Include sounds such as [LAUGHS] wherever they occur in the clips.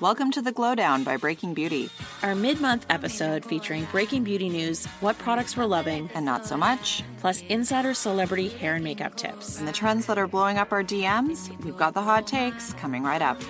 Welcome to the Glowdown by Breaking Beauty, our mid month episode featuring Breaking Beauty news, what products we're loving, and not so much, plus insider celebrity hair and makeup tips. And the trends that are blowing up our DMs, we've got the hot takes coming right up.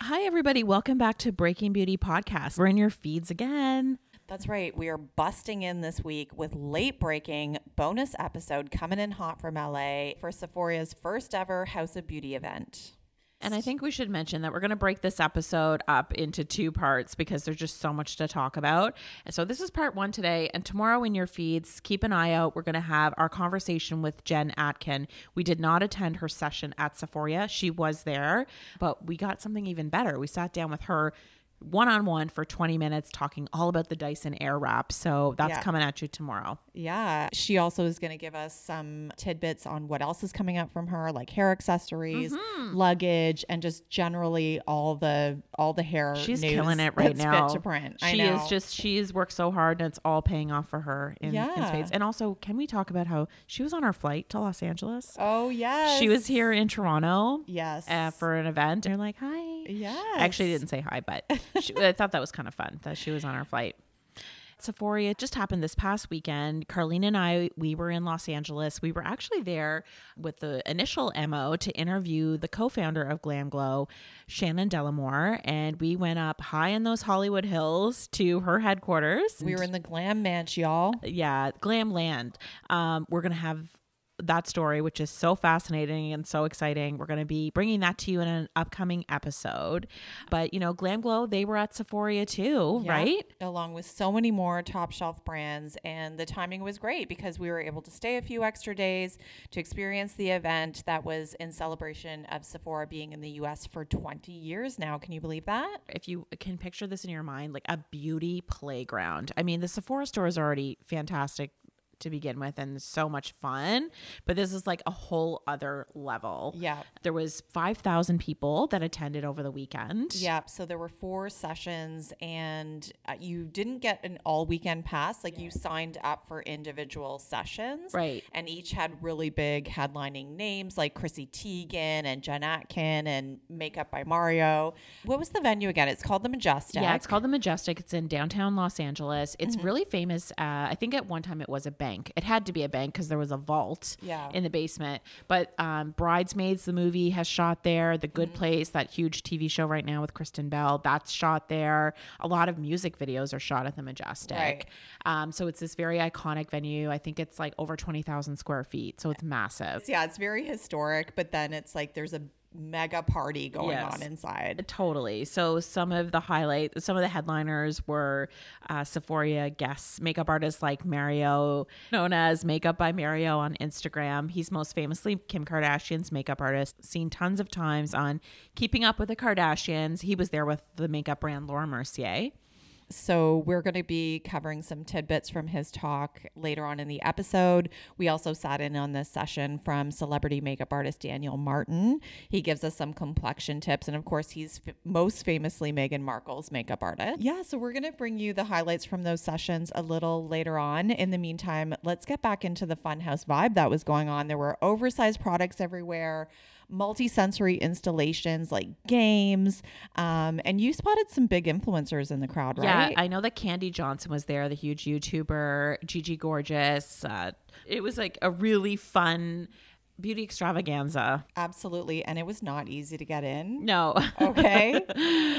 Hi, everybody. Welcome back to Breaking Beauty Podcast. We're in your feeds again. That's right. We are busting in this week with late breaking bonus episode coming in hot from LA for Sephora's first ever House of Beauty event. And I think we should mention that we're going to break this episode up into two parts because there's just so much to talk about. And so this is part one today. And tomorrow in your feeds, keep an eye out. We're going to have our conversation with Jen Atkin. We did not attend her session at Sephora. She was there, but we got something even better. We sat down with her one on one for 20 minutes talking all about the Dyson Airwrap. So that's yeah. coming at you tomorrow. Yeah. She also is going to give us some tidbits on what else is coming up from her, like hair accessories, mm-hmm. luggage, and just generally all the all the hair. She's killing it right now. to print. She is just she's worked so hard and it's all paying off for her in, yeah. in spades. And also, can we talk about how she was on our flight to Los Angeles? Oh yes. She was here in Toronto. Yes. Uh, for an event. And you're like, hi. Yeah. Actually didn't say hi, but [LAUGHS] she, I thought that was kind of fun that she was on our flight. Sephora it just happened this past weekend. Carlene and I, we were in Los Angeles. We were actually there with the initial MO to interview the co founder of Glam Glow, Shannon Dellimore. And we went up high in those Hollywood hills to her headquarters. We were in the Glam Manch, y'all. Yeah, Glam Land. Um, we're going to have that story, which is so fascinating and so exciting. We're going to be bringing that to you in an upcoming episode. But, you know, Glam Glow, they were at Sephora too, yeah, right? Along with so many more top shelf brands. And the timing was great because we were able to stay a few extra days to experience the event that was in celebration of Sephora being in the US for 20 years now. Can you believe that? If you can picture this in your mind, like a beauty playground. I mean, the Sephora store is already fantastic to begin with and so much fun but this is like a whole other level. Yeah there was 5000 people that attended over the weekend. Yeah so there were four sessions and uh, you didn't get an all weekend pass like you signed up for individual sessions. Right. And each had really big headlining names like chrissy teigen and jen atkin and makeup by mario. What was the venue again? It's called the majestic. Yeah it's called the majestic. It's in downtown los angeles. It's mm-hmm. really famous uh, i think at one time it was a bank. It had to be a bank because there was a vault yeah. in the basement. But um, Bridesmaids, the movie, has shot there. The Good mm-hmm. Place, that huge TV show right now with Kristen Bell, that's shot there. A lot of music videos are shot at the Majestic. Right. Um, so it's this very iconic venue. I think it's like over 20,000 square feet. So it's massive. Yeah, it's very historic, but then it's like there's a mega party going yes, on inside. Totally. So some of the highlight, some of the headliners were uh, Sephora guests, makeup artists like Mario, known as Makeup by Mario on Instagram. He's most famously Kim Kardashian's makeup artist, seen tons of times on Keeping Up with the Kardashians. He was there with the makeup brand Laura Mercier. So we're going to be covering some tidbits from his talk later on in the episode. We also sat in on this session from celebrity makeup artist Daniel Martin. He gives us some complexion tips. And of course, he's f- most famously Meghan Markle's makeup artist. Yeah, so we're going to bring you the highlights from those sessions a little later on. In the meantime, let's get back into the funhouse vibe that was going on. There were oversized products everywhere multi-sensory installations like games um, and you spotted some big influencers in the crowd right? Yeah i know that Kandee Johnson was there the huge youtuber gigi gorgeous uh, it was like a really fun beauty extravaganza. Absolutely. And it was not easy to get in. No. Okay.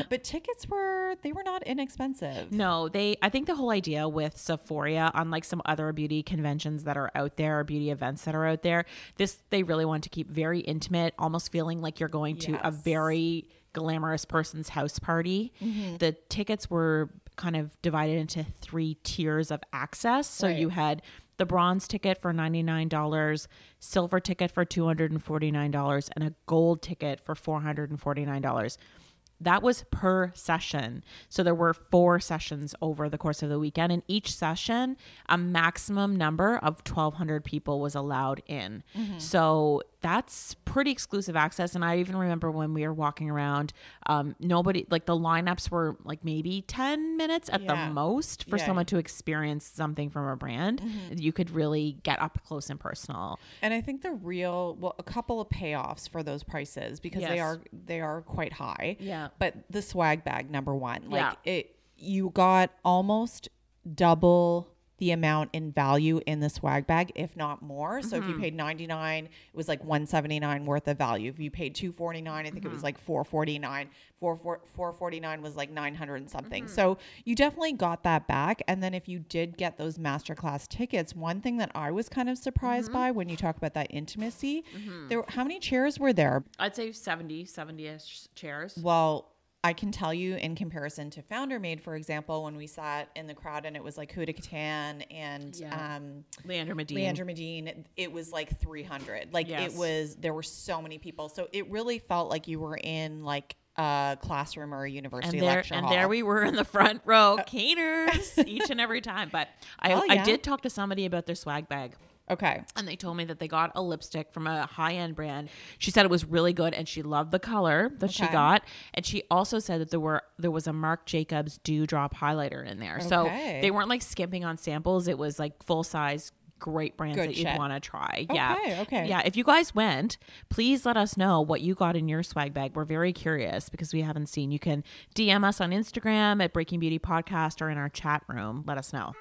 [LAUGHS] but tickets were, they were not inexpensive. No, they. I think the whole idea with Sephora, unlike some other beauty conventions that are out there, or beauty events that are out there, this they really want to keep very intimate, almost feeling like you're going to a very glamorous person's house party. Mm-hmm. The tickets were kind of divided into three tiers of access. So Right. you had the bronze ticket for $99, silver ticket for $249, and a gold ticket for $449 that was per session. So there were four sessions over the course of the weekend. And each session, a maximum number of 1,200 people was allowed in. So that's pretty exclusive access. And I even remember when we were walking around, um, nobody, like the lineups were like maybe 10 minutes at Yeah. the most for Yeah. someone to experience something from a brand. You could really get up close and personal. And I think the real, well, a couple of payoffs for those prices because they are, they are quite high. Yeah. But the swag bag, number one, like Yeah. it, you got almost double the amount in value in the swag bag, if not more. So if Mm-hmm. you paid 99, it was like 179 worth of value. If you paid 249, I think it Mm-hmm. was like 449. 4, 449 was like 900 and something. Mm-hmm. So you definitely got that back. And then if you did get those masterclass tickets, one thing that I was kind of surprised Mm-hmm. by when you talk about that intimacy, there how many chairs were there? I'd say 70, 70 ish chairs. Well, I can tell you in comparison to Founder Made, for example, when we sat in the crowd and it was like Huda Kattan and Yeah. um, Leander Medine. Leandra Medine, it was like 300. Like Yes. it was, there were so many people. So it really felt like you were in like a classroom or a university and there lecture and hall. there we were in the front row [LAUGHS] caterers each and every time but i Hell i did talk to somebody about their swag bag Okay. and they told me that they got a lipstick from a high-end brand. She said it was really good and she loved the color that she got. And she also said that there were there was a marc jacobs dewdrop highlighter in there. So they weren't like skimping on samples. It was like full size great brands Good that you'd want to try. Okay, yeah. Okay. yeah if you guys went please let us know what you got in your swag bag. We're very curious because we haven't seen. You can dm us on instagram at breaking beauty podcast or in our chat room. Let us know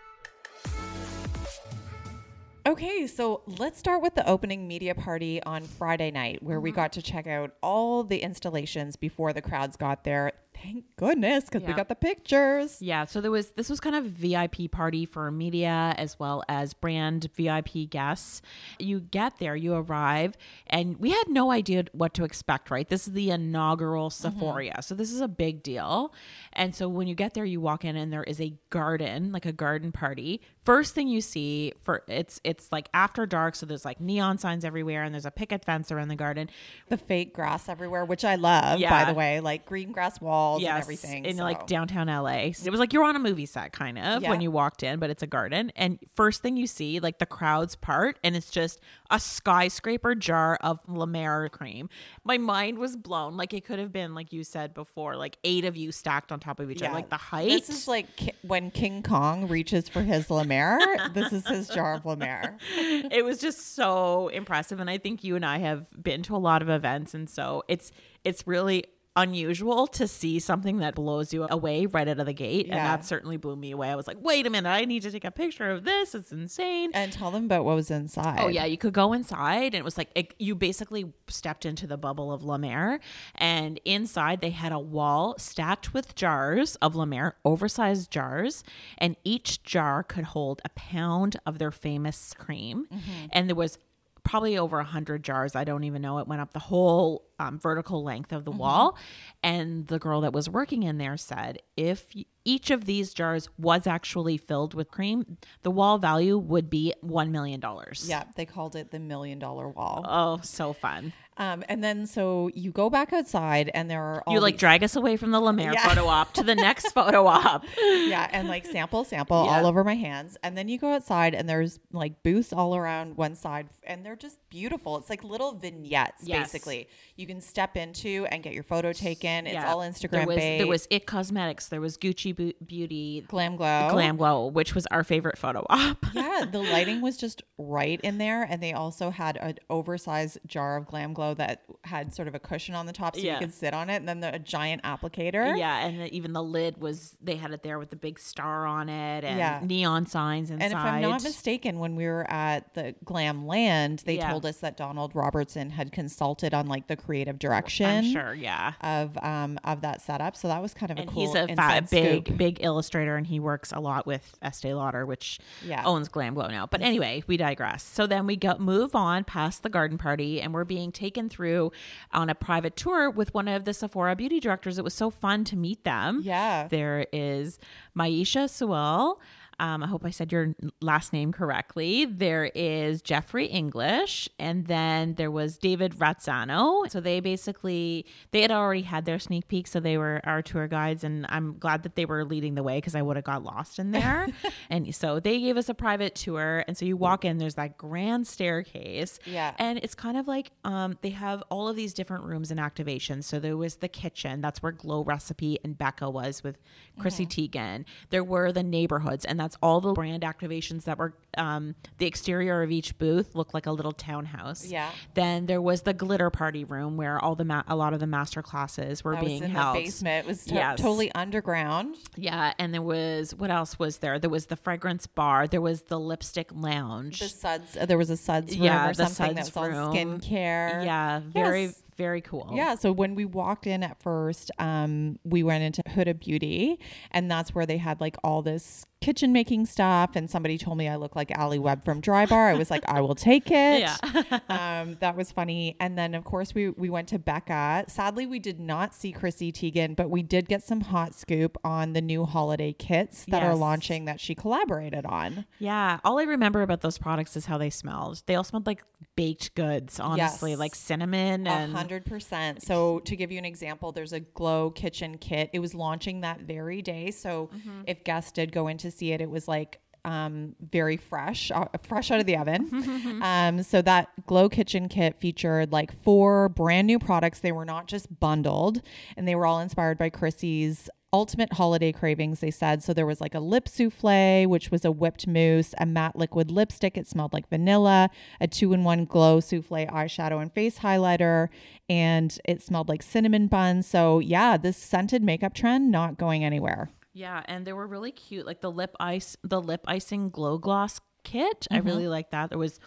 Okay, so let's start with the opening media party on Friday night, where Mm-hmm. we got to check out all the installations before the crowds got there. Thank goodness, because we got the pictures. Yeah, so there was this was kind of a VIP party for media as well as brand VIP guests. You get there, you arrive, and we had no idea what to expect, right? This is the inaugural mm-hmm. Sephora. So this is a big deal. And so when you get there, you walk in and there is a garden, like a garden party. First thing you see for it's it's like after dark, so there's like neon signs everywhere and there's a picket fence around the garden. The fake grass everywhere, which I love, by the way, like green grass walls and everything. in so. like downtown LA. It was like you're on a movie set kind of Yeah. when you walked in, but it's a garden. And first thing you see, like the crowds part, and it's just a skyscraper jar of La Mer cream. My mind was blown. Like it could have been, like you said before, like eight of you stacked on top of each other. Like the height. This is like ki- when King Kong reaches for his La Mer. [LAUGHS] this is his jar of La Mer. it was just so impressive and i think you and i have been to a lot of events and so it's it's really unusual to see something that blows you away right out of the gate. And that certainly blew me away. I was like wait a minute i need to take a picture of this. It's insane. And tell them about what was inside. Oh yeah, you could go inside, and it was like it, you basically stepped into the bubble of La Mer, and inside they had a wall stacked with jars of La Mer, oversized jars, and each jar could hold a pound of their famous cream, mm-hmm. and there was probably over a hundred jars. I don't even know. It went up the whole um, vertical length of the wall, and the girl that was working in there said if each of these jars was actually filled with cream, the wall value would be one million dollars. Yeah, they called it the million dollar wall. Oh, so fun. Um, and then so you go back outside and there are all You like these- drag us away from the La Mer Yeah. photo op to the next [LAUGHS] photo op. yeah, and like sample, sample Yeah. all over my hands. And then you go outside and there's like booths all around one side and they're just beautiful. It's like little vignettes Yes. basically. You can step into and get your photo taken. It's Yeah. all Instagram There was, there was It Cosmetics. There was Gucci Beauty. Glam Glow. Glam Glow, which was our favorite photo op. yeah, the lighting was just right in there, and they also had an oversized jar of Glam Glow pillow that had sort of a cushion on the top so Yeah. you could sit on it, and then the, a giant applicator. Yeah, and the, even the lid was they had it there with the big star on it and Yeah. neon signs inside. And if I'm not mistaken, when we were at the Glam Land, they Yeah. told us that Donald Robertson had consulted on like the creative direction. I'm sure, yeah. Of um of that setup, so that was kind of And a cool he's a fat, big, scoop. big illustrator, and he works a lot with Estee Lauder, which Yeah. owns Glam Glow now. But anyway, we digress. So then we go move on past the garden party, and we're being taken through on a private tour with one of the Sephora beauty directors. It was so fun to meet them. Yeah. there is Maisha Sewell. Um, I hope I said your last name correctly. There is Jeffrey English, and then there was David Razzano. So they basically they had already had their sneak peek, so they were our tour guides, and I'm glad that they were leading the way because I would have got lost in there. [LAUGHS] and so they gave us a private tour, and so you walk in, there's that grand staircase, Yeah. and it's kind of like um, they have all of these different rooms and activations. So there was the kitchen, that's where Glow Recipe and Becca was with Chrissy Mm-hmm. Teigen. There were the neighborhoods, and that's all the brand activations that were um, the exterior of each booth looked like a little townhouse. Yeah. Then there was the glitter party room where all the ma- a lot of the master classes were that was being in held. the basement. It was to- Yes. totally underground. Yeah, and there was what else was there? There was the fragrance bar. There was the lipstick lounge. The suds. uh, there was a suds room Yeah, or the something that was all room. skincare. yeah, very Yes. Very cool. Yeah, so when we walked in at first, um, we went into Huda Beauty, and that's where they had like all this kitchen making stuff. And somebody told me I look like Alli Webb from Dry Bar. I was like, I will take [LAUGHS] it. Yeah. [LAUGHS] um, that was funny. And then of course we we went to Becca. Sadly, we did not see Chrissy Teigen, but we did get some hot scoop on the new holiday kits that are launching that she collaborated on. Yeah, all I remember about those products is how they smelled. They all smelled like baked goods, honestly, Yes. like cinnamon and hundred percent. So to give you an example, there's a glow kitchen kit. It was launching that very day. So Mm-hmm. if guests did go in to see it, it was like um, very fresh, uh, fresh out of the oven. [LAUGHS] um, so that glow kitchen kit featured like four brand new products. They were not just bundled, and they were all inspired by Chrissy's ultimate holiday cravings they said so there was like a lip souffle which was a whipped mousse a matte liquid lipstick it smelled like vanilla a two-in-one glow souffle eyeshadow and face highlighter and it smelled like cinnamon buns so yeah this scented makeup trend not going anywhere yeah, and they were really cute, like the lip ice, the lip icing glow gloss kit. I Mm-hmm. really like that. There was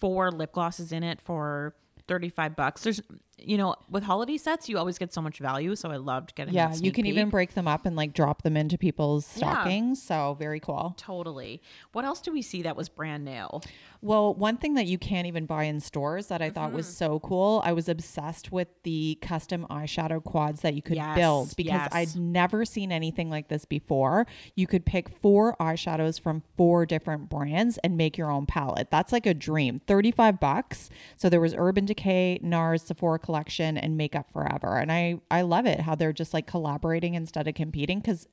four lip glosses in it for thirty five bucks. There's, you know, with holiday sets, you always get so much value, so I loved getting. yeah you can even break them up and like drop them into people's Yeah. stockings so very cool Totally. What else do we see that was brand new? Well, one thing that you can't even buy in stores that I thought was Mm-hmm. so cool, I was obsessed with the custom eyeshadow quads that you could Yes, build because yes. I'd never seen anything like this before. You could pick four eyeshadows from four different brands and make your own palette. That's like a dream. 35 bucks. So there was Urban Decay, NARS, Sephora Collection, and Makeup Forever. And I I love it how they're just like collaborating instead of competing cuz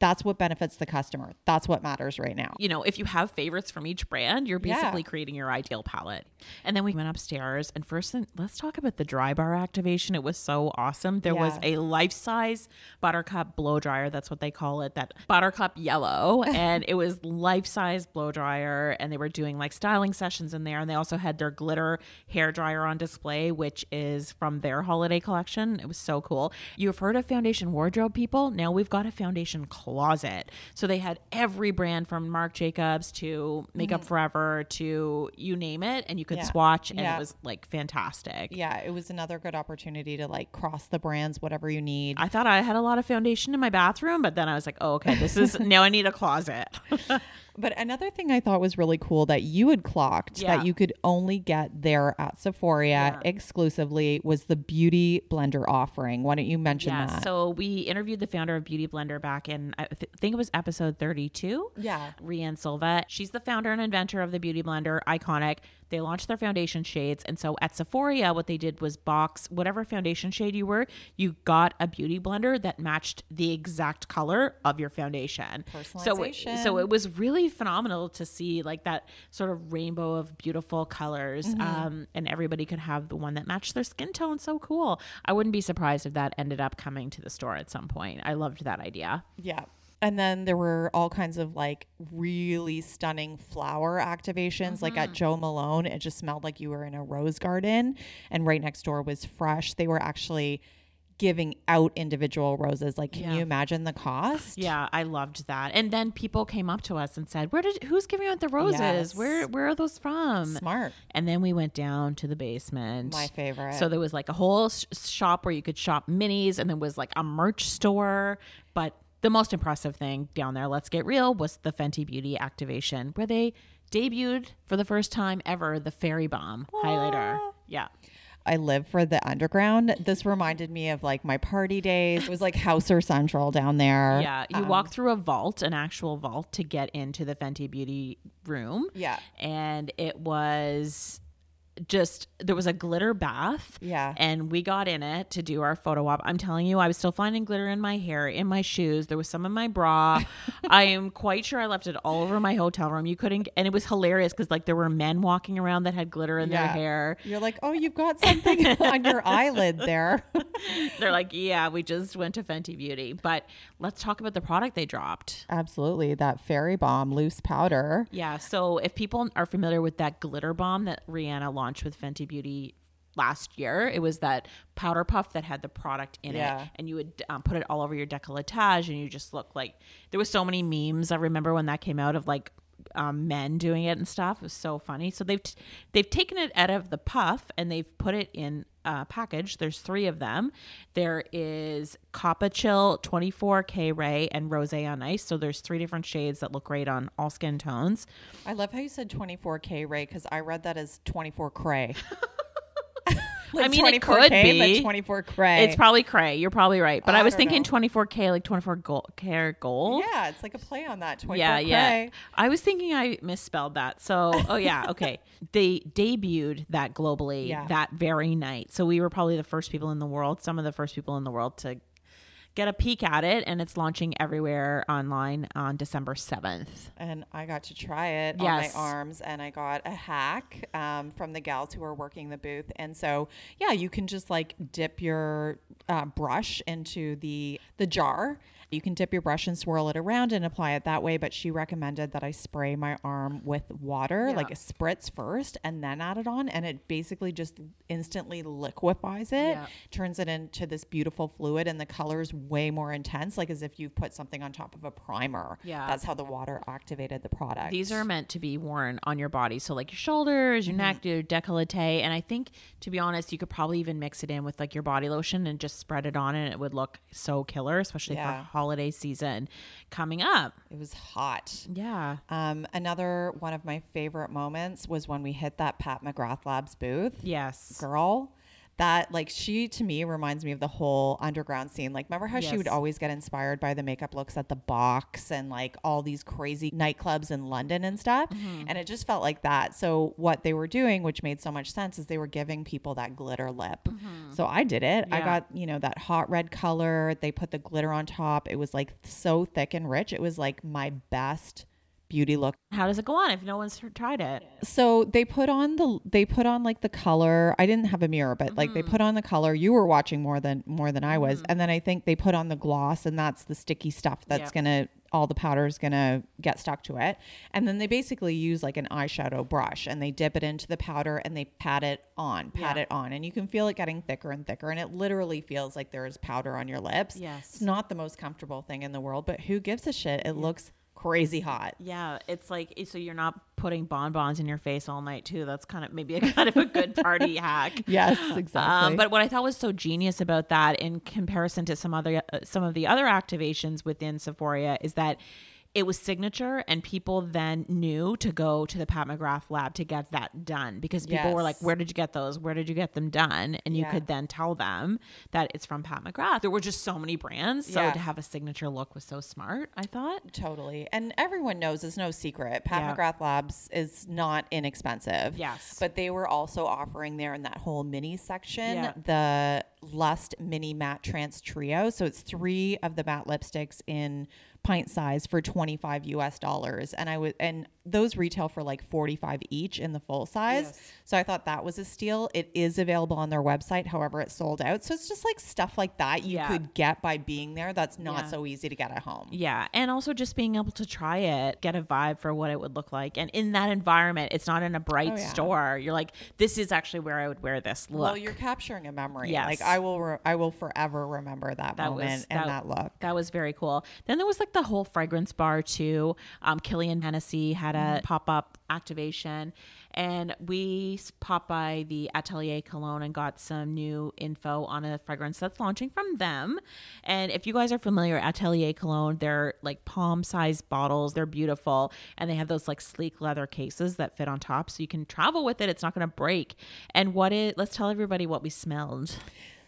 that's what benefits the customer. That's what matters right now. you know, if you have favorites from each brand, you're Yeah. basically creating your ideal palette. And then we went upstairs, and first, then- let's talk about the dry bar activation. It was so awesome. There was a life size buttercup blow dryer. That's what they call it. That buttercup yellow, [LAUGHS] and it was life size blow dryer. And they were doing like styling sessions in there, and they also had their glitter hair dryer on display, which is from their holiday collection. It was so cool. You've heard of foundation wardrobe, people. Now we've got a foundation closet. So they had every brand from Marc Jacobs to Makeup Forever to you name it, and you could Mm-hmm. Yeah. swatch, and Yeah. it was like fantastic. Yeah, it was another good opportunity to like cross the brands, whatever you need. I thought I had a lot of foundation in my bathroom, but then I was like, oh, okay, this is [LAUGHS] now I need a closet. [LAUGHS] But another thing I thought was really cool that you had clocked Yeah. that you could only get there at Sephora exclusively was the beauty blender offering. Why don't you mention yeah. that? So we interviewed the founder of Beauty Blender back in I th- think it was episode 32. Yeah. Rea Ann Silva. She's the founder and inventor of the Beauty Blender, iconic. They launched their foundation shades. And so at Sephora, what they did was box whatever foundation shade you were, you got a beauty blender that matched the exact color of your foundation. So Personalization. so it was really phenomenal to see like that sort of rainbow of beautiful colors. Mm-hmm. Um, and everybody could have the one that matched their skin tone. So cool. I wouldn't be surprised if that ended up coming to the store at some point. I loved that idea. Yeah. And then there were all kinds of like really stunning flower activations. Like at mm-hmm. Jo Malone, it just smelled like you were in a rose garden. And right next door was fresh. They were actually giving out individual roses. Like, can Yeah. you imagine the cost? Yeah, I loved that. And then people came up to us and said, "Where did who's giving out the roses? Yes. Where where are those from?" Smart. And then we went down to the basement. My favorite. So there was like a whole sh- shop where you could shop minis, and there was like a merch store. But the most impressive thing down there, let's get real, was the Fenty Beauty activation where they debuted for the first time ever the Fairy Bomb highlighter. Yeah. I live for the underground. This reminded me of like my party days. It was like House or Central down there. Yeah, you um, walk through a vault, an actual vault, to get into the Fenty Beauty room. Yeah. and it was just there was a glitter bath. Yeah. and we got in it to do our photo op. I'm telling you, I was still finding glitter in my hair, in my shoes. There was some in my bra. [LAUGHS] I am quite sure I left it all over my hotel room. You couldn't, and it was hilarious because like there were men walking around that had glitter in their hair. You're like, oh, you've got something [LAUGHS] on your eyelid there. [LAUGHS] They're like, yeah, we just went to Fenty Beauty, but let's talk about the product they dropped. Absolutely. That fairy bomb loose powder. Yeah. So if people are familiar with that glitter bomb that Rihanna launched with Fenty Beauty last year, it was that powder puff that had the product in Yeah. it, and you would um, put it all over your décolletage, and you just look like there was so many memes. I remember when that came out of like um, men doing it and stuff. It was so funny. So they've t- they've taken it out of the puff and they've put it in a package. There's three of them. There is Coppa Chill, 24K Ray, and Rose on Ice. So there's three different shades that look great on all skin tones. I love how you said 24K Ray because I read that as 24 cray. [LAUGHS] I mean, it 24K, could be. But 24 cray. It's probably cray. You're probably right. But I, I was thinking know. 24K, like 24 gold, carat gold. Yeah, it's like a play on that 24 yeah, yeah. I was thinking I misspelled that. So, oh yeah, [LAUGHS] okay. they debuted that globally Yeah. that very night. So we were probably the first people in the world, some of the first people in the world to get a peek at it, and it's launching everywhere online on December 7th. And I got to try it Yes. on my arms, and I got a hack um, from the gals who are working the booth. And so, yeah, you can just like dip your uh, brush into the the jar. You can dip your brush and swirl it around and apply it that way. But she recommended that I spray my arm with water, like a spritz first, and then add it on. And it basically just instantly liquefies it, Yeah. turns it into this beautiful fluid, and the color's way more intense, like as if you've put something on top of a primer. Yeah. That's how the water activated the product. These are meant to be worn on your body. So, like your shoulders, your mm-hmm. neck, your decollete. And I think, to be honest, you could probably even mix it in with like your body lotion and just spread it on, and it would look so killer, especially Yeah. for holiday season coming up. It was hot. Yeah. Um, another one of my favorite moments was when we hit that Pat McGrath Labs booth. Yes. Girl, that like she to me reminds me of the whole underground scene. Like, remember how she would always get inspired by the makeup looks at the box and like all these crazy nightclubs in London and stuff. Mm-hmm. And it just felt like that. So, what they were doing, which made so much sense, is they were giving people that glitter lip. So, I did it. I Mm-hmm. Got, you know, that hot red color. They put the glitter on top. It was like so thick and rich. It was like my best beauty look. How does it go on if no one's tried it? so they put on the they put on like the color. I didn't have a mirror but like they Mm-hmm. put on the color. You were watching more than more than i was. And then i think they put on the gloss and that's the sticky stuff that's Yeah. gonna all the powder is gonna get stuck to it. And then they basically use like an eyeshadow brush and they dip it into the powder and they pat it on pat Yeah. it on. And you can feel it getting thicker and thicker and it literally feels like there is powder on your lips. Yes. it's not the most comfortable thing in the world but who gives a shit? It looks crazy hot Yeah, it's like so you're not putting bonbons in your face all night too. That's kind of maybe a [LAUGHS] kind of a good party [LAUGHS] hack. yes exactly Um, but what I thought was so genius about that, in comparison to some other uh, some of the other activations within Sephora, is that it was signature, and people then knew to go to the Pat McGrath lab to get that done because people were like, "Where did you get those? Where did you get them done?" And you Yeah. could then tell them that it's from Pat McGrath. There were just so many brands, so Yeah. to have a signature look was so smart. I thought. Totally. And everyone knows it's no secret. Pat Yeah. McGrath Labs is not inexpensive. Yes. But they were also offering there in that whole mini section the Lust Mini Matte Trance Trio. So it's three of the matte lipsticks in pint size for 25 US dollars. And I would, and those retail for like 45 each in the full size. So I thought that was a steal. It is available on their website. However, it's sold out. So it's just like stuff like that you Yeah. could get by being there. That's not Yeah. so easy to get at home. Yeah, and also just being able to try it, get a vibe for what it would look like, and in that environment, it's not in a bright Oh, yeah. store. You're like, this is actually where I would wear this look. Well, you're capturing a memory. Yes. Like I will, re- I will forever remember that, that moment was and that look. That was very cool. Then there was like the whole fragrance bar too. Um, Kilian Hennessy had a Mm-hmm. pop up activation, and we popped by the Atelier Cologne and got some new info on a fragrance that's launching from them. And if you guys are familiar, Atelier Cologne, they're like palm sized bottles. They're beautiful, and they have those like sleek leather cases that fit on top, so you can travel with it. It's not going to break. And what it? Let's tell everybody what we smelled.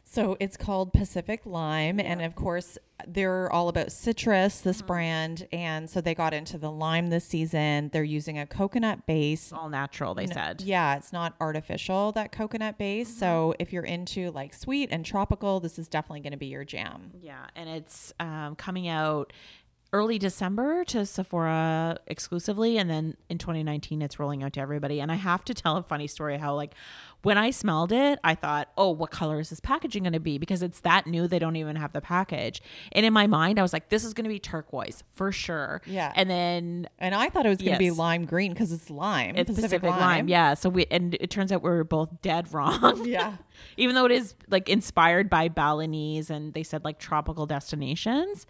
So it's called Pacific Lime. And of course, they're all about citrus, this Mm-hmm. brand. And so they got into the lime this season. They're using a coconut base. All natural, they said. Yeah, it's not artificial, that coconut base. So Mm-hmm. if you're into like sweet and tropical, this is definitely going to be your jam. Yeah, and it's um, coming out early December to Sephora exclusively, and then in 2019 it's rolling out to everybody. And I have to tell a funny story how like when I smelled it, I thought, oh, what color is this packaging going to be? Because it's that new, they don't even have the package. And in my mind, I was like, this is going to be turquoise for sure. Yeah. and then And I thought it was going to be lime green because it's lime. it's Pacific, lime. Yeah. So we and it turns out we were both dead [LAUGHS] wrong. Yeah. Even though it is like inspired by Balinese and they said like tropical destinations,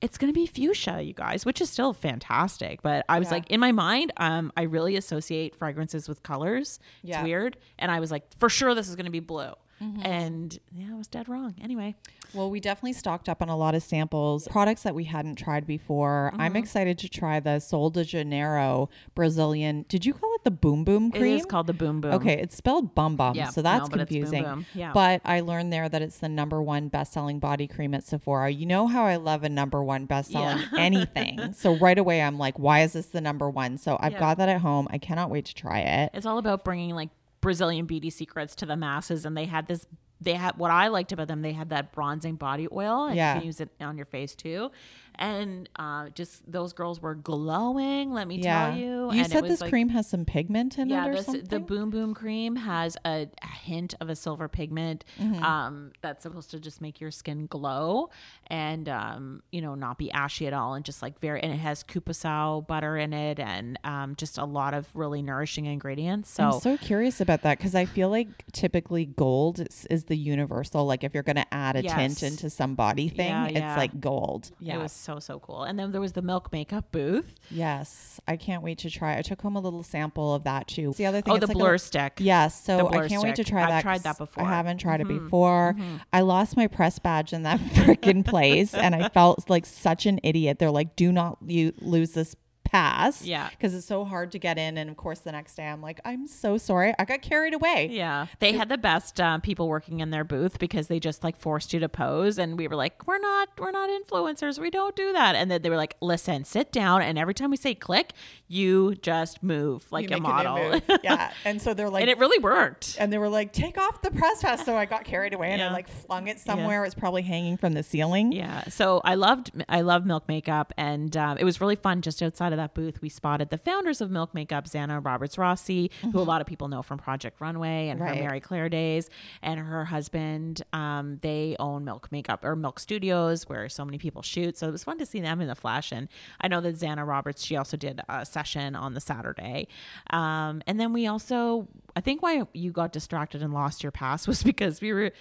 it's gonna be fuchsia, you guys, which is still fantastic. But I was Yeah. like, in my mind, um, I really associate fragrances with colors. Yeah. It's weird. And I was like, for sure this is gonna be blue. Mm-hmm. And yeah, I was dead wrong. Anyway. Well, we definitely stocked up on a lot of samples, products that we hadn't tried before. I'm Mm-hmm. excited to try the Sol de Janeiro Brazilian. Did you call it the Boom Boom cream? It is called the boom boom. Okay, it's spelled bum bum, Yeah, so that's no, it's Boom confusing. Boom. Yeah. But I learned there that it's the number one best-selling body cream at Sephora. You know how I love a number one best-selling [LAUGHS] anything. So right away I'm like, why is this the number one? So I've Yeah. got that at home. I cannot wait to try it. It's all about bringing like Brazilian beauty secrets to the masses. And they had this, they had what I liked about them. They had that bronzing body oil, and Yeah. you can use it on your face too. And uh, just those girls were glowing. Let me yeah, tell you. You and said this like- cream has some pigment in yeah, it or this, something. the Boom Boom cream has a, a hint of a silver pigment Mm-hmm. um, that's supposed to just make your skin glow and um, you know not be ashy at all and just like very and it has cupuaçu butter in it and um, just a lot of really nourishing ingredients. So, I'm so curious about that because I feel like typically gold is, is the universal. Like if you're going to add a tint into some body thing, Yeah, it's yeah. like gold. it was so so so cool. And then there was the milk makeup booth. Yes, I can't wait to try. I took home a little sample of that too. The other thing, Oh, it's the like a- blur stick. Yes, so I can't wait to try I've that. tried 'cause that before. I haven't tried Mm-hmm. it before. I lost my press badge in that [LAUGHS] freaking place, and I felt like such an idiot. They're like, "Do not you lose this." Pass Yeah. because it's so hard to get in and of course the next day i'm like i'm so sorry i got carried away Yeah, they had the best uh, people working in their booth because they just like forced you to pose, and we were like, "We're not, we're not influencers. We don't do that." And then they were like, "Listen, sit down, and every time we say click, you just move like You a model." [LAUGHS] yeah and so they're like and it really worked. and they were like, "Take off the press pass." So I got carried away and Yeah. I like flung it somewhere. It's probably hanging from the ceiling. Yeah, so I loved I love Milk Makeup, and um, it was really fun. Just outside of that booth, we spotted the founders of Milk Makeup, Zanna Roberts Rassi, who a lot of people know from Project Runway and Right. her Marie Claire days, and her husband. Um, they own Milk Makeup or Milk Studios, where so many people shoot. So it was fun to see them in the flash. And I know that Xana Roberts, she also did a session on the Saturday, um, and then we also, I think, why you got distracted and lost your pass [LAUGHS] was because we were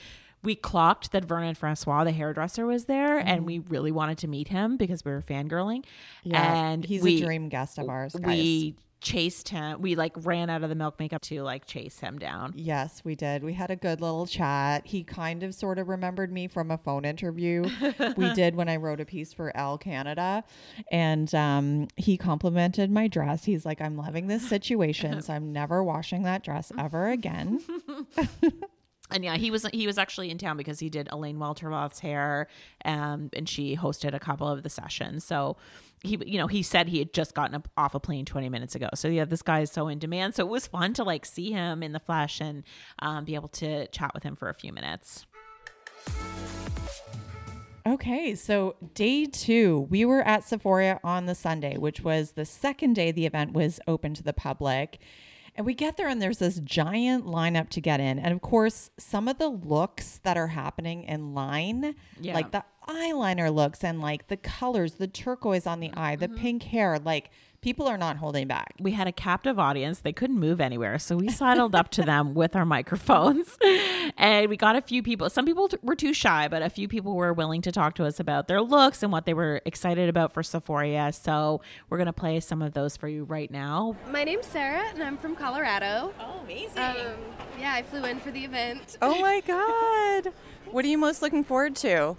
we clocked that Vernon Francois, the hairdresser, was there, and we really wanted to meet him because we were fangirling. Yeah, and he's we, a dream guest of ours. Guys. We chased him. We like ran out of the milk makeup to like chase him down. Yes, we did. We had a good little chat. He kind of sort of remembered me from a phone interview we [LAUGHS] did when I wrote a piece for Elle Canada. And um, he complimented my dress. He's like, I'm loving this situation, [LAUGHS] so I'm never washing that dress ever again. [LAUGHS] And yeah, he was he was actually in town because he did Elaine Welteroth's hair, um, and she hosted a couple of the sessions. So he, you know, he said he had just gotten off a plane 20 minutes ago. So yeah, this guy is so in demand. So it was fun to like see him in the flesh and um, be able to chat with him for a few minutes. Okay, so day two, we were at Sephora on the Sunday, which was the second day the event was open to the public. And we get there, and there's this giant lineup to get in. And of course, some of the looks that are happening in line, Yeah. like the eyeliner looks and like the colors, the turquoise on the eye, the mm-hmm. pink hair, like people are not holding back. we had a captive audience. They couldn't move anywhere. So we sidled up to them with our microphones. [LAUGHS] And we got a few people. Some people t- were too shy, but a few people were willing to talk to us about their looks and what they were excited about for Sephora. So we're going to play some of those for you right now. My name's Sarah, and I'm from Colorado. Oh, amazing. Um, yeah, I flew in for the event. oh my [LAUGHS] God. What are you most looking forward to?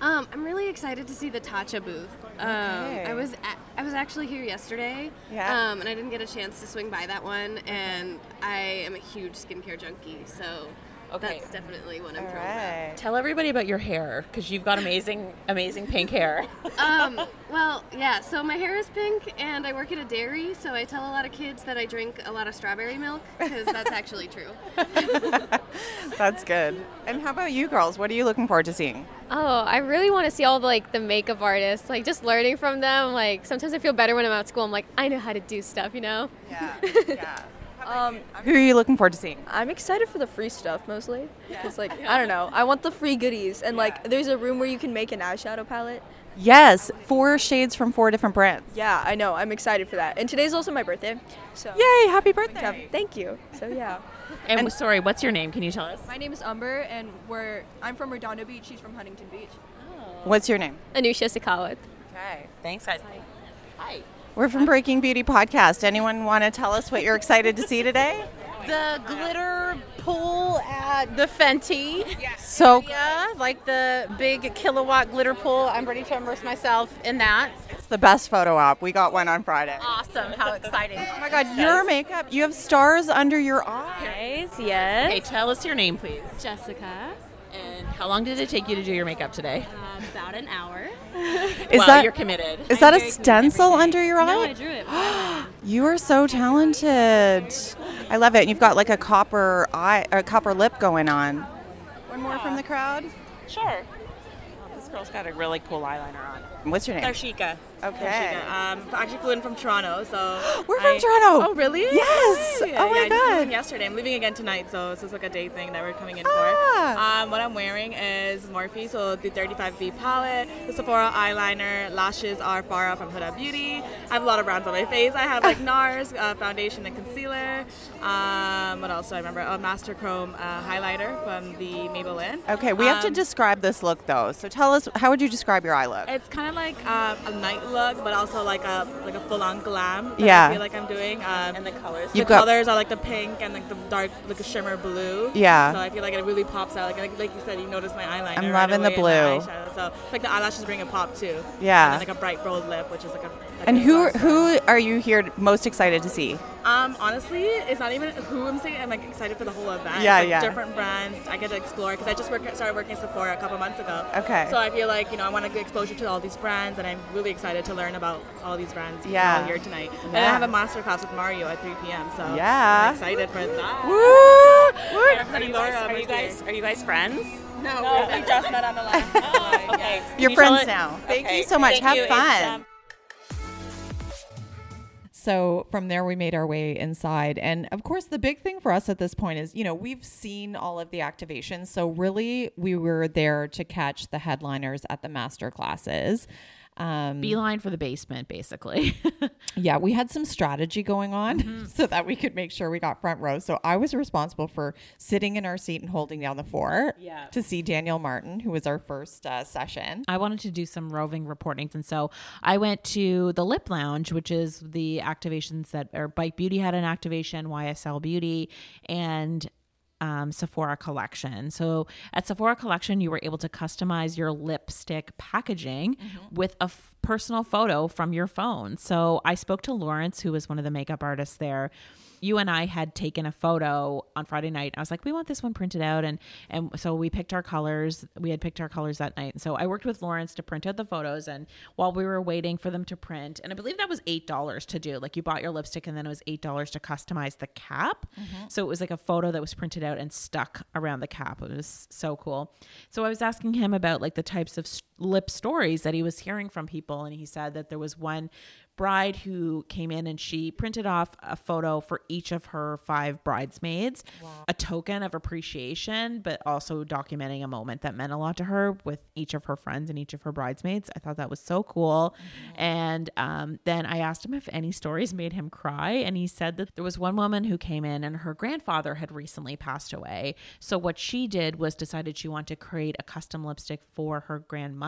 Um, I'm really excited to see the Tatcha booth. Um, Okay. I was a- I was actually here yesterday, Yeah. um, and I didn't get a chance to swing by that one. And I am a huge skincare junkie, so Okay. that's definitely one I'm All thrilled about. Tell everybody about your hair because you've got amazing, amazing pink hair. [LAUGHS] Um, well, yeah. So my hair is pink, and I work at a dairy, so I tell a lot of kids that I drink a lot of strawberry milk because that's actually true. [LAUGHS] That's good. And how about you girls? What are you looking forward to seeing? Oh, I really want to see all the like the makeup artists, like just learning from them. Like sometimes I feel better when I'm at school. I'm like, I know how to do stuff, you know. Yeah. yeah. [LAUGHS] Um, Who are you looking forward to seeing? I'm excited for the free stuff mostly because, like, I don't know, I want the free goodies, and like, there's a room where you can make an eyeshadow palette. Yes, four shades from four different brands. Yeah, I know. I'm excited for that, and today's also my birthday, so Yay, happy yeah, birthday. thank you. So yeah, And, sorry, what's your name? Can you tell us? my name is Umber, and we're I'm from Redondo Beach. She's from Huntington Beach. Oh. What's your name? Anusha Sakawat. Okay. Thanks, guys. Hi. We're from Breaking Beauty Podcast. Anyone want to tell us what you're excited to see today? The glitter pool at the Fenty. So Yeah, like the big kilowatt glitter pool. I'm ready to immerse myself in that. it's the best photo op. We got one on Friday. Awesome. How exciting. Oh my god, your makeup, you have stars under your eyes. Yes. Hey, tell us your name, please. Jessica, And how long did it take you to do your makeup today? um, about an hour. [LAUGHS] Is well, that you're committed. Is that a stencil under your No, I eye? drew it. [GASPS] You are so talented. I love it. And you've got like a copper eye or copper lip going on. One more from the crowd. Sure. This girl's got a really cool eyeliner on. What's your name? Darshika. Okay. Um, I actually flew in from Toronto, so [GASPS] We're from I- Toronto. Oh, really? Yes. Hi. Oh my yeah, I just flew in God. yesterday. I'm leaving again tonight, so this is like a day thing that we're coming in for. Ah. Um, what I'm wearing is Morphe, so the 35V palette, the Sephora eyeliner, lashes are Farah from Huda Beauty. I have a lot of brands on my face. I have like [LAUGHS] NARS uh, foundation and concealer. Um, what else do I remember? A Master Chrome uh, highlighter from the Maybelline. Okay, we have to Um, describe this look though. So tell us, how would you describe your eye look? It's kind of like um, a night look, but also like a like a full-on glam. That Yeah. I feel like I'm doing. Um, and the colors. You've the got- colors are like the pink and like the dark, like a shimmer blue. Yeah. So I feel like it really pops out. Like like, like you said, you notice my eyeliner. I'm right loving the away and blue. eyeshadow. So like the eyelashes bring a pop too. Yeah. And then like a bright bold lip, which is like a. Like And who gloss. who are you here most excited to see? Um, honestly, it's not even who I'm saying. I'm like excited for the whole event. Yeah, like, yeah. Different brands. I get to explore because I just work, started working at Sephora a couple months ago. Okay. So I feel like you know I want to get exposure to all these brands, and I'm really excited to learn about all these brands. Yeah. all here tonight. And I have a master class with Mario at 3 p.m. So Yeah. I'm excited for that. Woo! Are you guys? Are you guys? Are you guys friends? No, we just met on the line. [LAUGHS] okay. You're friends now. Thank you so much. Have fun. So from there, we made our way inside. And of course, the big thing for us at this point is, you know, we've seen all of the activations. So really, we were there to catch the headliners at the master classes. Um, Beeline for the basement, basically. [LAUGHS] yeah, we had some strategy going on [LAUGHS] so that we could make sure we got front row. So I was responsible for sitting in our seat and holding down the fort Yeah. to see Daniel Martin, who was our first uh, session. I wanted to do some roving reporting, and so I went to the Lip Lounge, which is the activations that or Bite Beauty had an activation, YSL Beauty, and um, Sephora Collection. So at Sephora Collection, you were able to customize your lipstick packaging with a f- personal photo from your phone. So I spoke to Lawrence, who was one of the makeup artists there. You and I had taken a photo on Friday night. I was like, we want this one printed out, and and so we picked our colors. We had picked our colors that night, and so I worked with Lawrence to print out the photos. And while we were waiting for them to print, and I believe that was eight dollars to do. Like you bought your lipstick, and then it was eight dollars to customize the cap. Mm-hmm. So it was like a photo that was printed out and stuck around the cap. It was so cool. So I was asking him about like the types of s- lip stories that he was hearing from people, and he said that there was one bride who came in and she printed off a photo for each of her five bridesmaids, a token of appreciation, but also documenting a moment that meant a lot to her with each of her friends and each of her bridesmaids. I thought that was so cool. And um, then I asked him if any stories made him cry, and he said that there was one woman who came in and her grandfather had recently passed away. So what she did was decided she wanted to create a custom lipstick for her grandmother,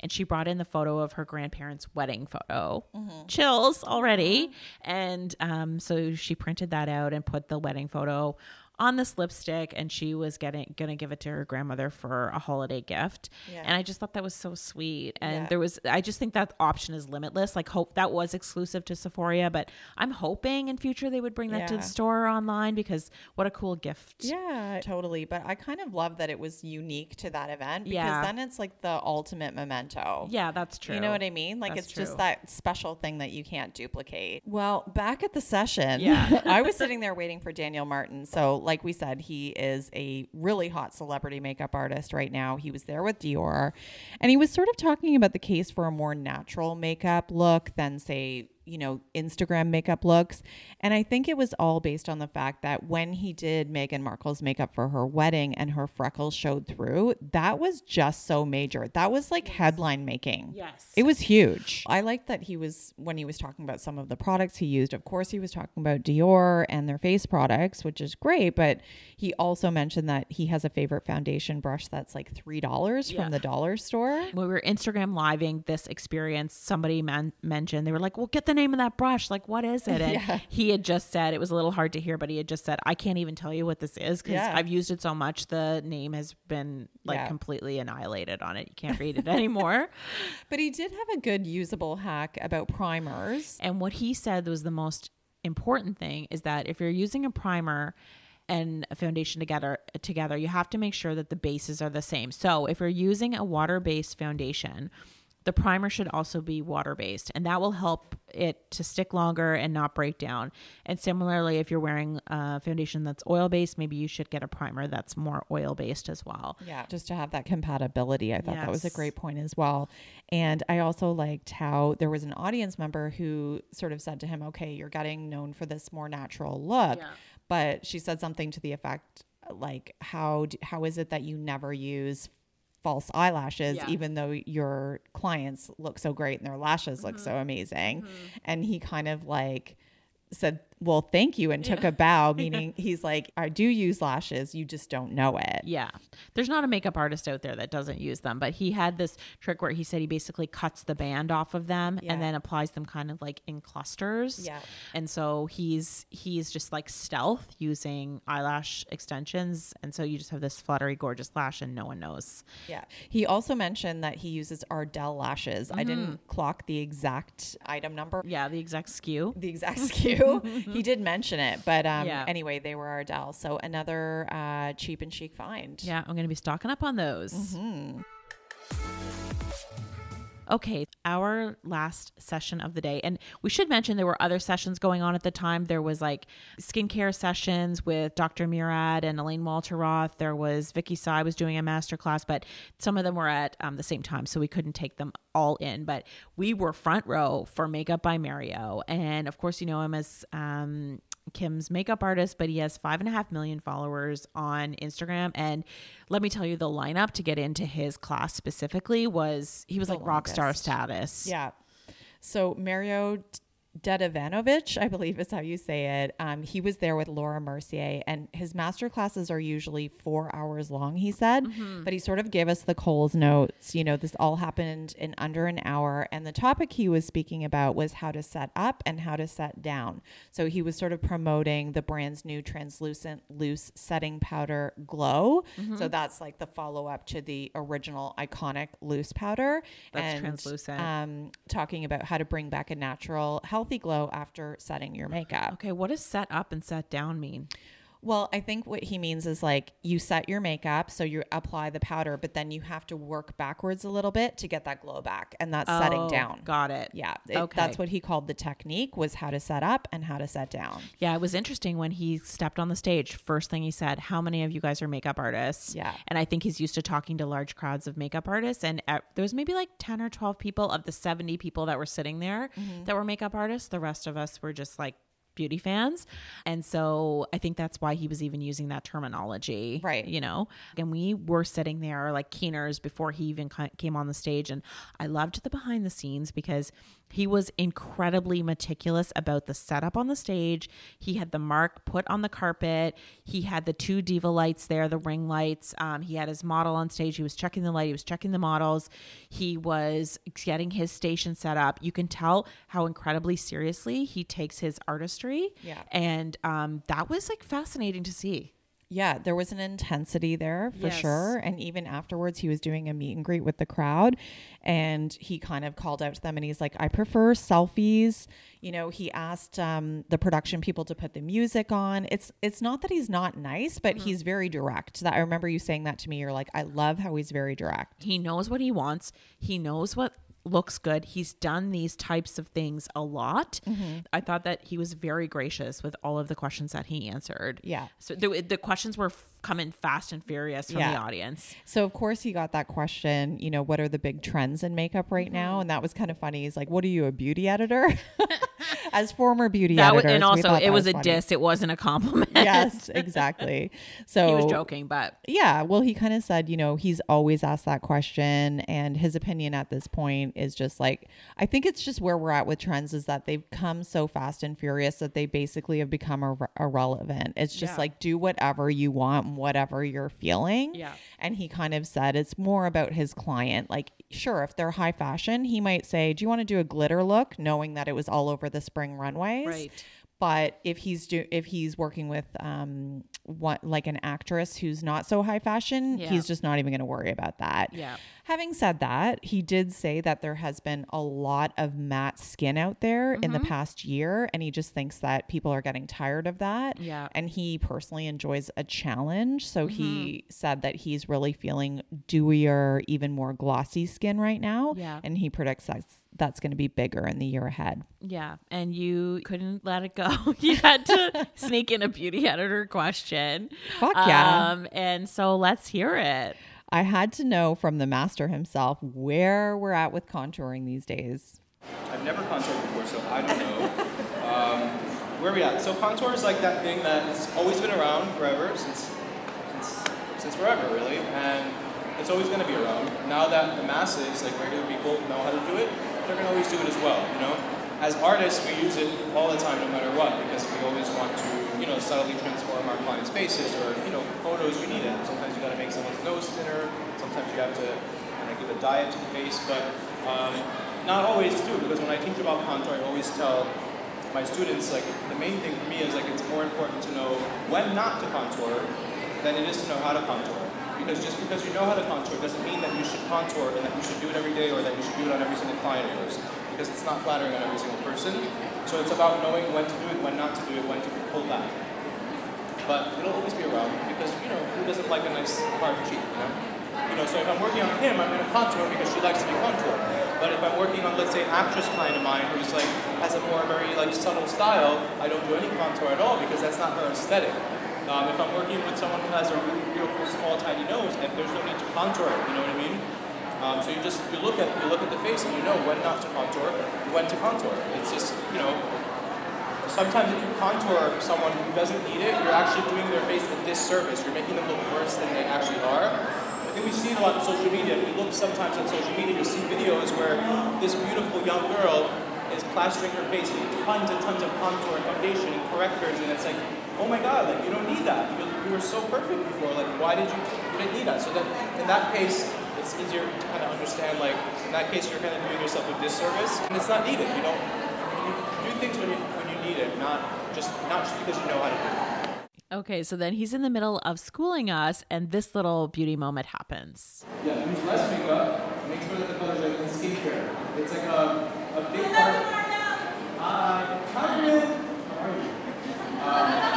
and she brought in the photo of her grandparents' wedding photo. Chills already, and um, so she printed that out and put the wedding photo on this lipstick and she was getting gonna give it to her grandmother for a holiday gift Yeah. and i just thought that was so sweet and Yeah. there was i just think that option is limitless like hope that was exclusive to sephora but i'm hoping in future they would bring that to the store online because what a cool gift Yeah, totally. But I kind of love that it was unique to that event because Yeah. then it's like the ultimate memento. yeah that's true You know what I mean? Like That's it's just that special thing that you can't duplicate. Well, back at the session, Yeah. [LAUGHS] I was sitting there waiting for Daniel Martin. So, like we said, he is a really hot celebrity makeup artist right now. He was there with Dior, and he was sort of talking about the case for a more natural makeup look than say you know, Instagram makeup looks. And I think it was all based on the fact that when he did Meghan Markle's makeup for her wedding and her freckles showed through, that was just so major. That was like headline making. Yes. It was huge. I liked that he was, when he was talking about some of the products he used, of course, he was talking about Dior and their face products, which is great. But he also mentioned that he has a favorite foundation brush that's like $3 Yeah. from the dollar store. when we were Instagram living this experience, somebody man- mentioned they were like, "Well, get the name of that brush. Like, what is it?" And Yeah. he had just said it was a little hard to hear, but he had just said, "I can't even tell you what this is because Yeah. I've used it so much. The name has been like Yeah. completely annihilated on it. You can't read it anymore." [LAUGHS] But he did have a good usable hack about primers. And what he said was the most important thing is that if you're using a primer and a foundation together together, you have to make sure that the bases are the same. So if you're using a water-based foundation, the primer should also be water-based and that will help it to stick longer and not break down. And similarly, if you're wearing a foundation that's oil-based, maybe you should get a primer that's more oil-based as well. Yeah, just to have that compatibility. I thought that was a great point as well. And I also liked how there was an audience member who sort of said to him, okay, you're getting known for this more natural look. Yeah. But she said something to the effect like, how, how is it that you never use false eyelashes Yeah. even though your clients look so great and their lashes look Mm-hmm. so amazing and he kind of like said well thank you and took a bow [LAUGHS] meaning he's like i do use lashes you just don't know it Yeah. There's not a makeup artist out there that doesn't use them, but he had this trick where he said he basically cuts the band off of them Yeah. and then applies them kind of like in clusters. Yeah. And so he's he's just like stealth using eyelash extensions and so you just have this fluttery gorgeous lash and no one knows. Yeah. He also mentioned that he uses Ardell lashes. I didn't mm-hmm. clock the exact item number, Yeah, the exact SKU. the exact SKU. [LAUGHS] he did mention it, but um, Yeah. anyway, they were Ardell. So another uh, cheap and chic find. Yeah, I'm going to be stocking up on those. Okay, our last session of the day. And we should mention there were other sessions going on at the time. There was like skincare sessions with Dr. Murad and Elaine Walter Roth. There was Vicky Tsai was doing a master class, but some of them were at um, the same time, so we couldn't take them all in. But we were front row for Makeup by Mario. And of course, you know him as um, Kim's makeup artist, but he has five and a half million followers on Instagram. And let me tell you, the lineup to get into his class specifically was he was The like rock star status. Yeah. So Mario Dedivanovic, I believe is how you say it. Um, he was there with Laura Mercier, and his master classes are usually four hours long. He said, but he sort of gave us the Coles notes. You know, this all happened in under an hour, and the topic he was speaking about was how to set up and how to set down. So he was sort of promoting the brand's new translucent loose setting powder Glow. So that's like the follow up to the original iconic loose powder. That's and, translucent. Um, talking about how to bring back a natural, healthy healthy glow after setting your makeup. Okay, what does set up and set down mean? Well, I think what he means is like you set your makeup, so you apply the powder, but then you have to work backwards a little bit to get that glow back, and that's setting Oh, down. Got it. Yeah, it- Okay. that's what he called the technique was how to set up and how to set down. Yeah, it was interesting when he stepped on the stage. First thing he said, "How many of you guys are makeup artists?" Yeah. and I think he's used to talking to large crowds of makeup artists, and uh, there was maybe like ten or twelve people of the seventy people that were sitting there Mm-hmm. that were makeup artists. The rest of us were just like beauty fans, and so I think that's why he was even using that terminology, Right. You know, and we were sitting there like keeners before he even came on the stage, and I loved the behind the scenes because he was incredibly meticulous about the setup on the stage. He had the mark put on the carpet. He had the two diva lights there, the ring lights. Um, he had his model on stage. He was checking the light. He was checking the models. He was getting his station set up. You can tell how incredibly seriously he takes his artistry. Yeah. and um, that was like fascinating to see. Yeah, there was an intensity there for Yes. sure. And even afterwards, he was doing a meet and greet with the crowd and he kind of called out to them and he's like, I prefer selfies. You know, he asked um, the production people to put the music on. It's it's not that he's not nice, but he's very direct. That I remember you saying that to me. You're like, I love how he's very direct. He knows what he wants. He knows what looks good. He's done these types of things a lot. Mm-hmm. I thought that he was very gracious with all of the questions that he answered. Yeah. So the, the questions were coming fast and furious from the audience. So of course he got that question, you know, what are the big trends in makeup right Mm-hmm. now? And that was kind of funny. He's like, What are you, a beauty editor? [LAUGHS] [LAUGHS] As former beauty That was, and also it that was, a funny. diss. It wasn't a compliment. yes, [LAUGHS] exactly. So he was joking, but Yeah, well, he kind of said, you know, he's always asked that question, and his opinion at this point is just like, I think it's just where we're at with trends is that they've come so fast and furious that they basically have become ir- irrelevant. It's just Yeah. like do whatever you want, whatever you're feeling. Yeah. And he kind of said it's more about his client. Like, sure, if they're high fashion, he might say, "Do you want to do a glitter look?" knowing that it was all over the spring runways. Right. But if he's do if he's working with um what like an actress who's not so high fashion, Yeah. he's just not even going to worry about that. Yeah. Having said that, he did say that there has been a lot of matte skin out there in Mm-hmm. the past year and he just thinks that people are getting tired of that. Yeah. And he personally enjoys a challenge, so he Mm-hmm. said that he's really feeling dewier, even more glossy skin right now, Yeah. and he predicts that's that's going to be bigger in the year ahead. yeah. And you couldn't let it go. [LAUGHS] you had to [LAUGHS] sneak in a beauty editor question. Fuck yeah. Um, and so let's hear it. I had to know from the master himself where we're at with contouring these days. I've never contoured before, so I don't know. um, where are we at? So contour is like that thing that's always been around forever, since since, since forever, really, and it's always going to be around. Now that the masses, like regular people, know how to do it, they're going to always do it as well. You know, as artists, we use it all the time, no matter what, because we always want to, you know, subtly transform our clients' faces, or you know, photos. You need it. Sometimes you got to make someone's nose thinner. Sometimes you have to kind of give a diet to the face, but um, not always do. Because when I teach about contour, I always tell my students like the main thing for me is like it's more important to know when not to contour than it is to know how to contour. Because just because you know how to contour doesn't mean that you should contour and that you should do it every day or that you should do it on every single client of yours. Because it's not flattering on every single person. So it's about knowing when to do it, when not to do it, when to pull back. But it'll always be around because you know who doesn't like a nice hard cheek, you know? You know, so if I'm working on him, I'm gonna contour because she likes to be contoured. But if I'm working on, let's say, an actress client of mine who's like has a more very like subtle style, I don't do any contour at all because that's not her aesthetic. Um, if I'm working with someone who has a really beautiful, small, tiny nose, and there's no need to contour it, you know what I mean? Um, so you just you look at you look at the face and you know when not to contour, when to contour. It's just you know. Sometimes if you contour someone who doesn't need it, you're actually doing their face a disservice. You're making them look worse than they actually are. I think we see it a lot on social media. We look sometimes on social media, you see videos where this beautiful young girl is plastering her face with tons and tons of contour and foundation and correctors, and it's like, oh my god, like you don't need that. You, you were so perfect before. Like why did you? You didn't need that. So that in that case, it's easier to kind of understand. Like in that case, you're kind of doing yourself a disservice, and it's not needed. You don't you do things when you when you need it, not just not just because you know how to do it. Okay, so then he's in the middle of schooling us, and this little beauty moment happens. Yeah, use less makeup. Make sure that the colors are in skincare. It's like a, a big part. Bryn. How are you? [LAUGHS]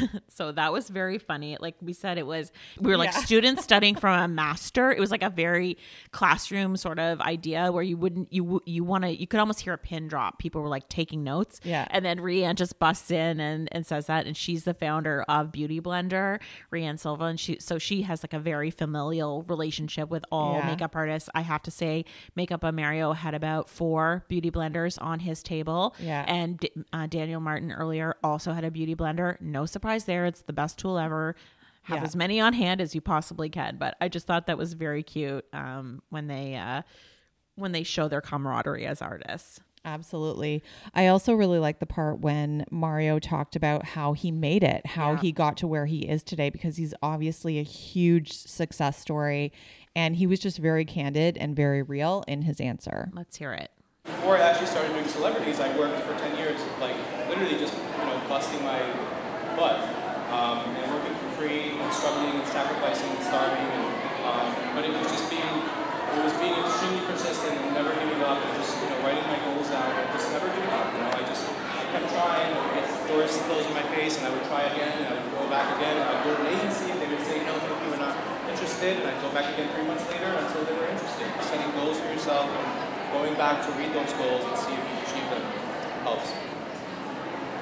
[LAUGHS] so that was very funny. Like we said, it was we were like Yeah. students [LAUGHS] studying from a master. It was like a very classroom sort of idea where you wouldn't you you want to you could almost hear a pin drop. People were like taking notes. Yeah. and then Rea Ann just busts in and and says that, and she's the founder of Beauty Blender, Rea Ann Silva, and she so she has like a very familial relationship with all Yeah. makeup artists. I have to say, Makeup by Mario had about four beauty blenders on his table. Yeah. and uh, Daniel Martin earlier also had a beauty blender. No surprise there. It's the best tool ever. Have Yeah. as many on hand as you possibly can. But I just thought that was very cute um, when they uh, when they show their camaraderie as artists. Absolutely. I also really like the part when Mario talked about how he made it, how Yeah. he got to where he is today, because he's obviously a huge success story. And he was just very candid and very real in his answer. Let's hear it. Before I actually started doing celebrities, I worked for 10 years, like literally just, you know, busting my butt um, and working for free and struggling and sacrificing and starving. And, um, but it was just being, it was being extremely persistent and never giving up and just, you know, writing my goals down and just never giving up. You know, I just I kept trying. I would doors closed in my face and I would try again and I would go back again. I'd go to an agency and they would say, no, thank you, we're not interested. And I'd go back again three months later until they were interested. Setting goals for yourself and going back to read those goals and see if you achieve them helps.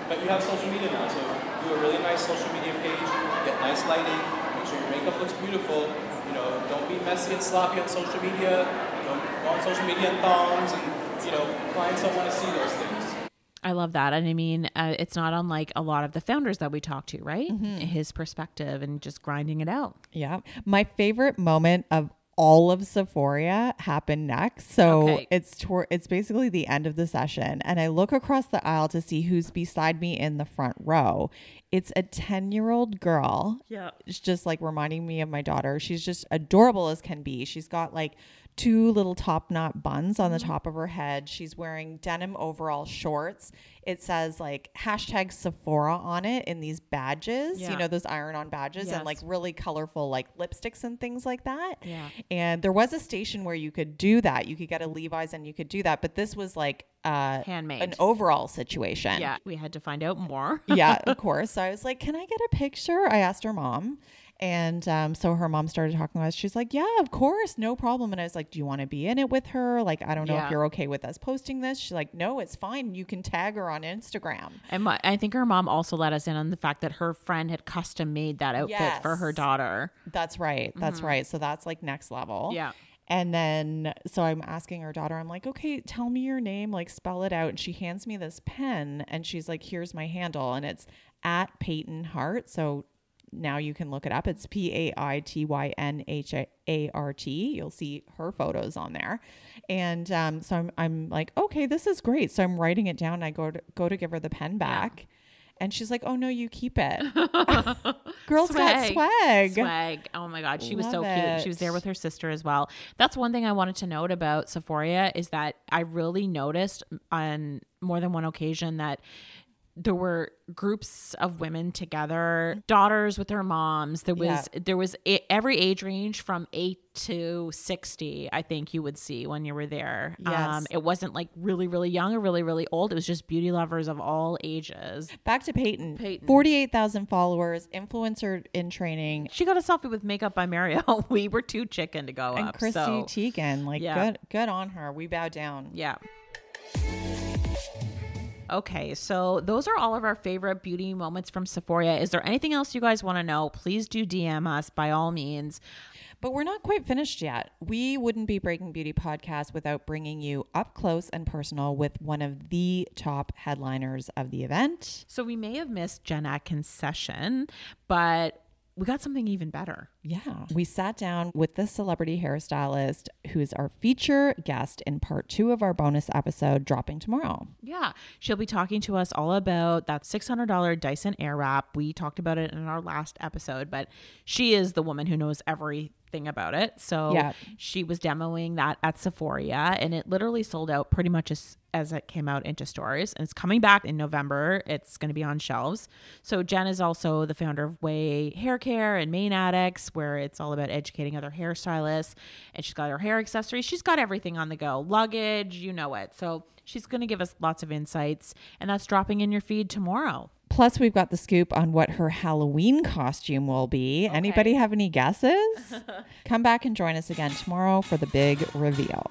But you have social media now, so do a really nice social media page, get nice lighting, make sure your makeup looks beautiful. You know, don't be messy and sloppy on social media. Don't go on social media in thongs, and you know, clients don't want to see those things. I love that. And I mean, uh, it's not unlike a lot of the founders that we talk to, right? Mm-hmm. His perspective and just grinding it out. Yeah. My favorite moment of all of Sephoria happened next. So Okay. it's it's basically the end of the session and I look across the aisle to see who's beside me in the front row. It's a 10-year-old girl. Yeah. It's just like reminding me of my daughter. She's just adorable as can be. She's got like two little top knot buns on the Mm-hmm. top of her head. She's wearing denim overall shorts. It says like hashtag Sephoria on it in these badges, Yeah. you know, those iron on badges Yes. and like really colorful like lipsticks and things like that. Yeah. And there was a station where you could do that. You could get a Levi's and you could do that. But this was like uh, Handmade. an overall situation. Yeah. We had to find out more. yeah, of [LAUGHS] course. So I was like, "Can I get a picture?" I asked her mom, and um, so her mom started talking to us. She's like, "Yeah, of course, no problem." And I was like, "Do you want to be in it with her? Like, I don't know Yeah. if you're okay with us posting this." She's like, "No, it's fine. You can tag her on Instagram." And my, I think her mom also let us in on the fact that her friend had custom made that outfit for her daughter. That's right. That's Mhm. right. So that's like next level. Yeah. And then, so I'm asking her daughter, I'm like, okay, tell me your name, like spell it out. And she hands me this pen and she's like, here's my handle. And it's at Paityn Hart. So now you can look it up. It's P A I T Y N H A R T. You'll see her photos on there. And um, so I'm, I'm like, okay, this is great. So I'm writing it down. I go to, go to give her the pen back. And she's like, oh no, you keep it. [LAUGHS] Girl's got swag. Swag. Oh my God. She was so Love cute. She was there with her sister as well. That's one thing I wanted to note about Sephoria is that I really noticed on more than one occasion that there were groups of women together, daughters with their moms. There was Yeah. there was a, every age range from 8 to 60, I think you would see when you were there. Um, Yes. it wasn't like really really young or really really old. It was just beauty lovers of all ages. Back to Paityn. Paityn. 48,000 followers, influencer in training. She got a selfie with makeup by Mario. [LAUGHS] we were too chicken to go And up. Chrissy so. Teigen, like Yeah. good, good on her. We bow down. Yeah. Okay, so those are all of our favorite beauty moments from Sephoria. Is there anything else you guys want to know? Please do DM us by all means. But we're not quite finished yet. We wouldn't be Breaking Beauty podcast without bringing you up close and personal with one of the top headliners of the event. So we may have missed Jen Atkin's session, but we got something even better. Yeah. We sat down with the celebrity hairstylist who is our feature guest in part two of our bonus episode dropping tomorrow. Yeah, she'll be talking to us all about that $600 Dyson Airwrap. We talked about it in our last episode, but she is the woman who knows everything about it. So Yeah. she was demoing that at Sephoria, and it literally sold out pretty much as as it came out into stores and it's coming back in November. It's going to be on shelves. So Jen is also the founder of Ouai Hair Care and Mane Addicts, where it's all about educating other hairstylists. And she's got her hair accessories. She's got everything on the go, luggage, you know it. So she's going to give us lots of insights, and that's dropping in your feed tomorrow. Plus, we've got the scoop on what her Halloween costume will be. Anybody have any guesses? [LAUGHS] Come back and join us again tomorrow for the big reveal.